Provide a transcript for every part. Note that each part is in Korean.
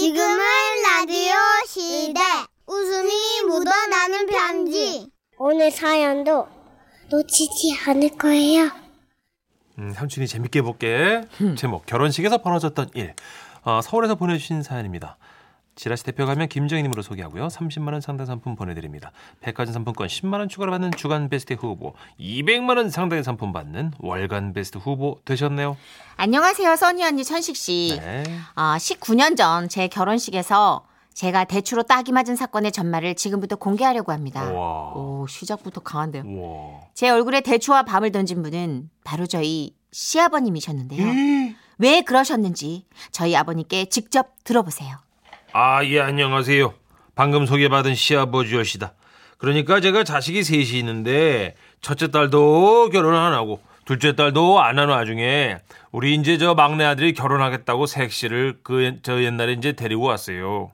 지금은 라디오 시대. 웃음이 묻어나는 편지. 오늘 사연도 놓치지 않을 거예요. 음, 삼촌이 재밌게 해볼게. 제목 결혼식에서 벌어졌던 일. 어, 서울에서 보내주신 사연입니다. 지라시 대표 가면 김정희님으로 소개하고요. 30만 원 상당 상품 보내드립니다. 백화점 상품권 10만 원 추가로 받는 주간 베스트 후보, 200만 원 상당의 상품 받는 월간 베스트 후보 되셨네요. 안녕하세요, 써니 언니 천식 씨. 네. 아, 19년 전 제 결혼식에서 제가 대추로 딱이 맞은 사건의 전말을 지금부터 공개하려고 합니다. 우와. 오, 시작부터 강한데요. 우와. 제 얼굴에 대추와 밤을 던진 분은 바로 저희 시아버님이셨는데요. 음. 왜 그러셨는지 저희 아버님께 직접 들어보세요. 아, 예, 안녕하세요. 방금 소개받은 시아버지 여시다. 그러니까 제가 자식이 셋이 있는데 첫째 딸도 결혼 안 하고 둘째 딸도 안 하는 와중에 우리 이제 저 막내 아들이 결혼하겠다고 색시를 그 저 옛날에 이제 데리고 왔어요.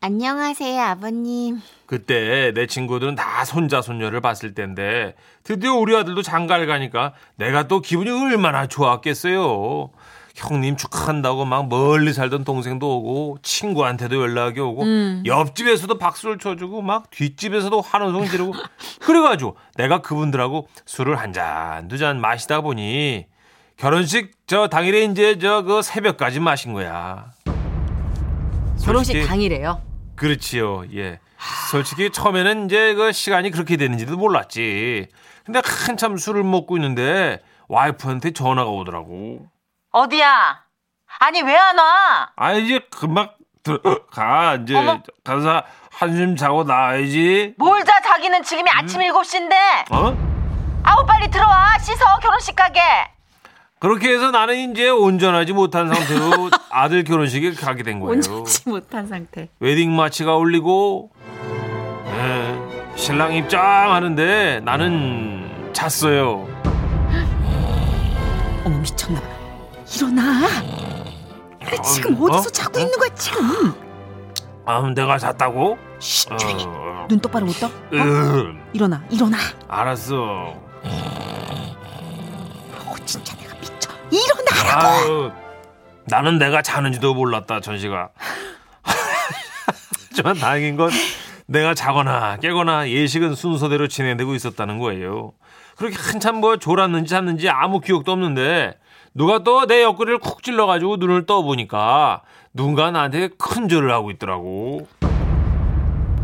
안녕하세요, 아버님. 그때 내 친구들은 다 손자 손녀를 봤을 텐데 드디어 우리 아들도 장가를 가니까 내가 또 기분이 얼마나 좋았겠어요. 형님 축하한다고 막 멀리 살던 동생도 오고 친구한테도 연락이 오고 옆집에서도 박수를 쳐주고 막 뒷집에서도 환호성 지르고 그래가지고 내가 그분들하고 술을 한 잔 두 잔 마시다 보니 결혼식 저 당일에 이제 저 그 새벽까지 마신 거야. 결혼식 당일에요. 그렇지요. 예. 솔직히 처음에는 이제 그 시간이 그렇게 되는지도 몰랐지. 근데 한참 술을 먹고 있는데 와이프한테 전화가 오더라고. 어디야? 아니, 왜 안 와? 아 이제 금방 들어가 이제 어머. 가서 한숨 자고 나와야지. 뭘 자, 자기는 지금이 아침 7시인데. 어? 아우, 빨리 들어와. 씻어, 결혼식 가게. 그렇게 해서 나는 이제 온전하지 못한 상태로 아들 결혼식에 가게 된 거예요. 온전치 못한 상태. 웨딩 마치가 울리고 예, 신랑 입장하는데 나는 잤어요. 어머, 미쳤나 봐. 일어나. 지금 어? 어디서 자고 있는 거야, 지금? 아, 내가 잤다고? 쉿, 어, 조용히. 어. 눈 똑바로 못 떠? 어? 으, 일어나, 일어나. 알았어. 어, 진짜 내가 미쳐. 일어나라고. 아유, 나는 내가 자는지도 몰랐다, 전시가. 하지만 다행인 건 내가 자거나 깨거나 예식은 순서대로 진행되고 있었다는 거예요. 그렇게 한참 뭐 졸았는지 잤는지 아무 기억도 없는데 누가 또 내 옆구리를 쿡 찔러가지고 눈을 떠보니까 누군가 나한테 큰 절을 하고 있더라고.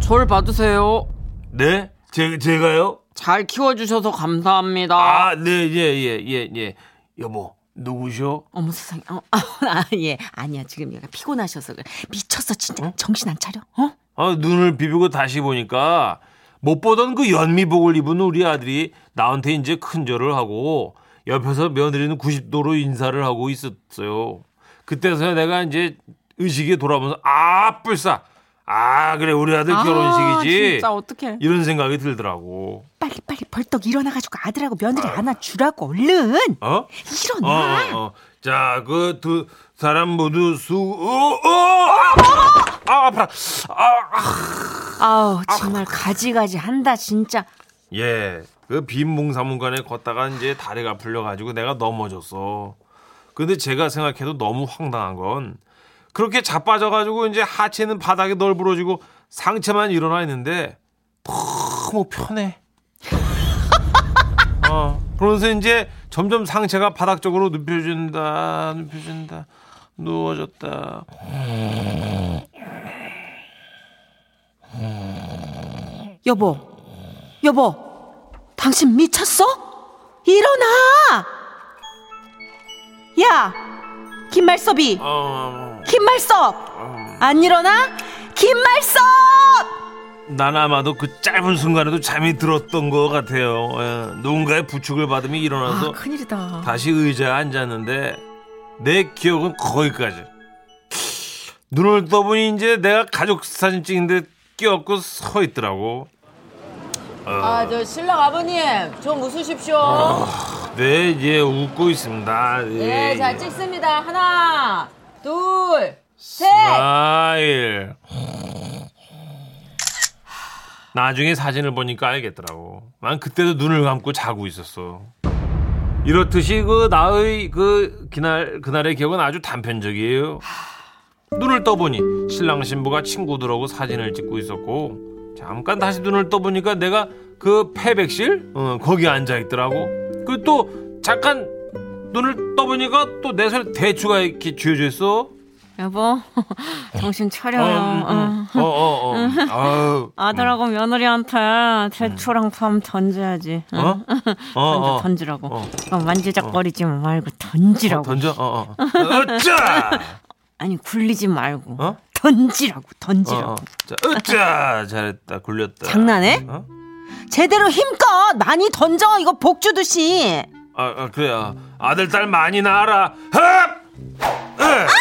절 받으세요. 네? 제, 제가요? 잘 키워주셔서 감사합니다. 아, 네, 예, 예, 예, 예. 여보, 누구셔? 어머 세상에. 어, 아, 예. 아니야. 지금 얘가 피곤하셔서 그래. 미쳤어, 진짜. 정신 안 차려? 어? 아, 눈을 비비고 다시 보니까 못 보던 그 연미복을 입은 우리 아들이 나한테 이제 큰절을 하고 옆에서 며느리는 90도로 인사를 하고 있었어요. 그때서야 내가 이제 의식에 돌아오면서 아, 뿔싸. 아, 그래 우리 아들 아, 결혼식이지. 진짜 어떡해. 이런 생각이 들더라고. 빨리 빨리 벌떡 일어나가지고 아들하고 며느리 안아주라고 얼른. 어? 일어나. 어, 어, 어. 자, 그 두 사람 모두 수, 어, 어, 아, 아, 아파라. 아, 아. 아우 정말 가지가지 한다 진짜. 예, 그 빈봉사문관에 걷다가 이제 다리가 풀려가지고 내가 넘어졌어. 근데 제가 생각해도 너무 황당한 건 그렇게 자빠져가지고 이제 하체는 바닥에 널브러지고 상체만 일어나 있는데 너무 편해. 어, 그러면서 이제 점점 상체가 바닥 쪽으로 눕혀진다, 눕혀진다, 누워졌다. 여보, 여보, 당신 미쳤어? 일어나! 야, 김말섭이, 어, 김말섭, 안 일어나? 김말섭! 난 아마도 그 짧은 순간에도 잠이 들었던 것 같아요. 예, 누군가의 부축을 받으며 일어나서 아, 큰일이다. 다시 의자에 앉았는데 내 기억은 거기까지. 눈을 떠보니 이제 내가 가족 사진 찍는데 끼어 갖고 서 있더라고. 아, 저 신랑 아버님, 좀 웃으십시오. 네, 이제 웃고 있습니다. 네, 잘 찍습니다. 하나, 둘, 셋. smile. 나중에 사진을 보니까 알겠더라고. 난 그때도 눈을 감고 자고 있었어. 이렇듯이 그 나의 그 그날 그날의 기억은 아주 단편적이에요. 눈을 떠보니 신랑 신부가 친구들하고 사진을 찍고 있었고 잠깐 다시 눈을 떠보니까 내가 그 폐백실 어, 거기 앉아 있더라고. 그 또 잠깐 눈을 떠보니까 또 내 손에 대추가 이렇게 쥐어져 있어. 여보, 정신 차려요. 어, 어, 어, 어. 아유, 아들하고 며느리한테 대추랑 밤 던져야지. 응? 어? 어, 던져, 어. 던지라고. 어. 어, 만지작거리지 말고 던지라고. 던져, 어, 어. 아니 굴리지 말고 어? 던지라고 어, 던지라고. 어. 자, 어짜! 잘했다, 굴렸다. 장난해? 어? 제대로 힘껏 많이 던져 이거 복 주듯이. 아, 아 그래. 아, 아들, 딸 많이 낳아라. 흡!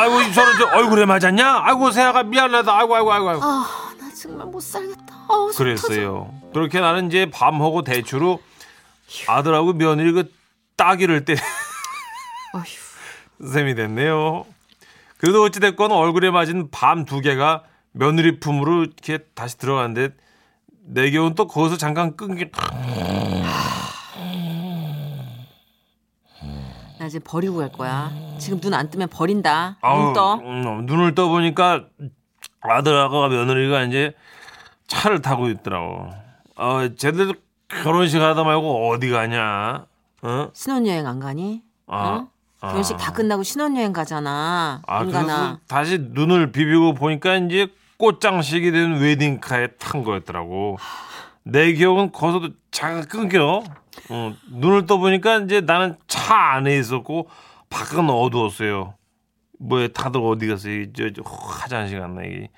아이고, 저는 저 얼굴에 맞았냐? 아이고, 세아가 미안하다. 아이고, 아이고, 아이고. 아이고. 아, 나 정말 못 살겠다. 터져. 그랬어요. 그렇게 나는 이제 밤하고 대추로 아들하고 며느리 그 따기를 때. 셈이 됐네요. 그래도 어찌됐건 얼굴에 맞은 밤 두 개가 며느리 품으로 이렇게 다시 들어갔는데 내 경우는 또 거기서 잠깐 끊기 이제 버리고 갈 거야. 지금 눈 안 뜨면 버린다. 아우, 눈 떠. 음, 눈을 떠보니까 아들하고 며느리가 이제 차를 타고 있더라고. 어, 쟤들 결혼식 하다 말고 어디 가냐? 어? 신혼여행 안 가니? 아, 어? 결혼식 다 끝나고 신혼여행 가잖아. 아, 그래서. 다시 눈을 비비고 보니까 이제 꽃장식이 된 웨딩카에 탄 거였더라고. 내 기억은 거기서도 잠깐 끊겨. 어, 눈을 떠보니까 이제 나는 차 안에 있었고 밖은 어두웠어요. 뭐에 다들 어디 갔어요? 저, 저 화장실 갔나 이게.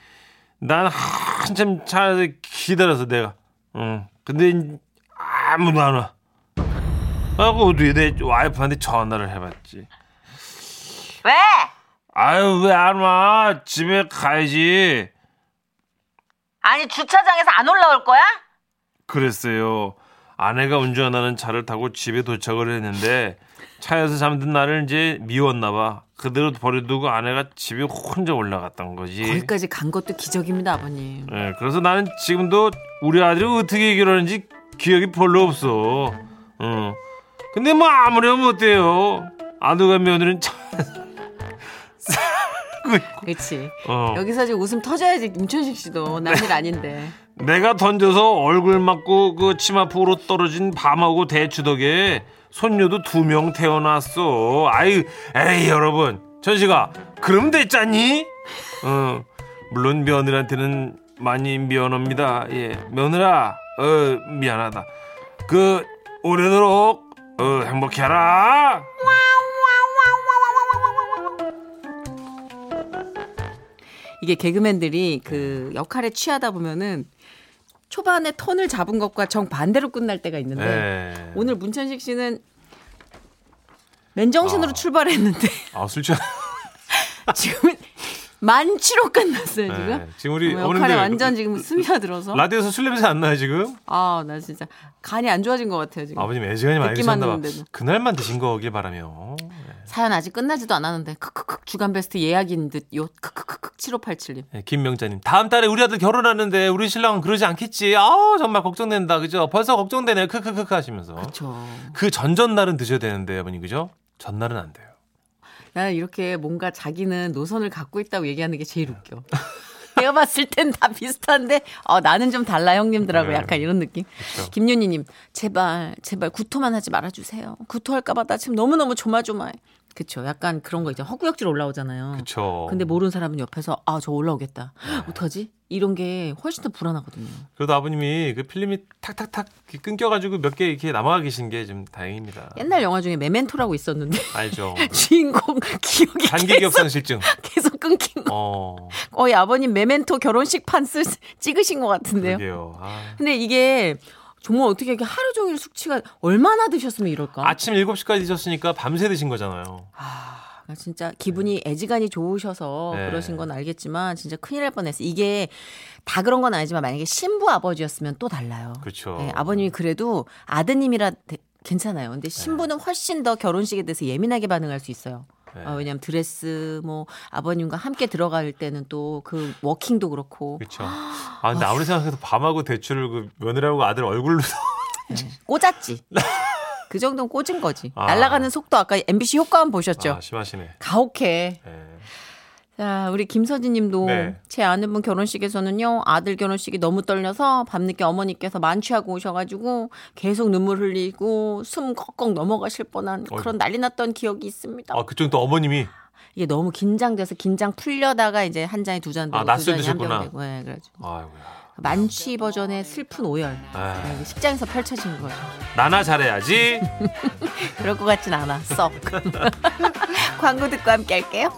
난 한참 차 안에서 기다려서 내가. 응. 근데 아무도 안 와. 하고 어디 내 와이프한테 전화를 해봤지. 왜? 아유 왜 안 와? 집에 가야지. 아니 주차장에서 안 올라올 거야? 그랬어요. 아내가 운전하는 차를 타고 집에 도착을 했는데 차에서 잠든 나를 이제 미웠나 봐. 그대로 버려두고 아내가 집에 혼자 올라갔던 거지. 거기까지 간 것도 기적입니다, 아버님. 예, 그래서 나는 지금도 우리 아들이 어떻게 결혼했는지 기억이 별로 없어. 어. 근데 뭐 아무리 하면 어때요? 아들과 며느리는 참. 그렇지. 어. 여기서 지금 웃음 터져야지 임천식 씨도 남일 아닌데. 내가 던져서 얼굴 맞고 그 치마폭으로 떨어진 밤하고 대추 덕에 손녀도 두 명 태어났어. 아유, 에이 여러분, 천식아, 그럼 됐잖니? 어, 물론 며느리한테는 많이 미안합니다. 예, 며느라, 어, 미안하다. 그 오래도록 어, 행복해라. 이게 개그맨들이 그 역할에 취하다 보면은 초반에 톤을 잡은 것과 정 반대로 끝날 때가 있는데 네. 오늘 문천식 씨는 맨정신으로 아. 출발했는데 아, 술 취한. 지금은 만취로 끝났어요 지금. 네, 지금 우리 역할에 어머님들 완전 지금 스며들어서. 라디오에서 술 냄새 안 나요 지금? 아 나 진짜 간이 안 좋아진 것 같아요 지금. 아버님 애지간히 많이 드셨나 봐. 그날만 드신 거길 바라며. 사연 아직 끝나지도 않았는데 크크크 주간 베스트 예약인 듯요 크크크크 7587님. 네, 김명자님. 다음 달에 우리 아들 결혼하는데 우리 신랑은 그러지 않겠지? 아우 정말 걱정된다. 그죠? 벌써 걱정되네요. 크크크크 하시면서. 그렇죠. 그 전전날은 드셔야 되는데 어머니 그죠? 전날은 안 돼요. 나는 이렇게 뭔가 자기는 노선을 갖고 있다고 얘기하는 게 제일 웃겨. 내가 봤을 땐 다 비슷한데 어, 나는 좀 달라 형님들하고 네. 약간 이런 느낌. 김윤희님 제발 제발 구토만 하지 말아주세요. 구토할까봐 나 지금 너무 너무 조마조마해. 그쵸. 약간 그런 거 있죠. 허구역질 올라오잖아요. 그쵸 근데 모르는 사람은 옆에서 아 저 올라오겠다. 어떡하지? 이런 게 훨씬 더 불안하거든요. 그래도 아버님이 그 필름이 탁탁탁 끊겨가지고 몇 개 이렇게 남아가 계신 게 좀 다행입니다 옛날 영화 중에 메멘토라고 있었는데 알죠 주인공 기억이 단기기억상 실증 계속 끊긴 거. 어 거의 아버님 메멘토 결혼식 판 쓰, 찍으신 것 같은데요. 그러게요 아. 근데 이게 정말 어떻게 이렇게 하루 종일 숙취가 얼마나 드셨으면 이럴까? 아침 7시까지 드셨으니까 밤새 드신 거잖아요 아, 진짜 기분이 애지간히 좋으셔서 네. 그러신 건 알겠지만 진짜 큰일 날 뻔했어요. 이게 다 그런 건 아니지만 만약에 신부 아버지였으면 또 달라요. 그렇죠 네, 아버님이 그래도 아드님이라 대- 괜찮아요. 근데 신부는 훨씬 더 결혼식에 대해서 예민하게 반응할 수 있어요. 네. 아, 왜냐하면 드레스 뭐 아버님과 함께 들어갈 때는 또 그 워킹도 그렇고 그렇죠 아 근데 아무리 생각해도 밤하고 대추를 그 며느리하고 아들 얼굴로 꽂았지. 그 정도는 꽂은 거지. 아. 날아가는 속도 아까 MBC 효과음 보셨죠? 아, 심하시네. 가혹해. 예. 자, 우리 김서진 님도 네. 제 아는 분 결혼식에서는요, 아들 결혼식이 너무 떨려서 밤늦게 어머니께서 만취하고 오셔가지고 계속 눈물 흘리고 숨 꺽꺽 넘어가실 뻔한 그런 난리 났던 기억이 있습니다. 아, 그쪽 또 어머님이 이게 너무 긴장돼서 긴장 풀려다가 이제 한 잔이 두잔 되고 아, 두 잔이 한병 드셨구나. 되고 예, 그래가지고 아이고야. 만취 버전의 슬픈 오열 아. 네, 식장에서 펼쳐진 거죠. 나나 잘해야지. 그럴 것 같진 않아 썩. 광고 듣고 함께 할게요.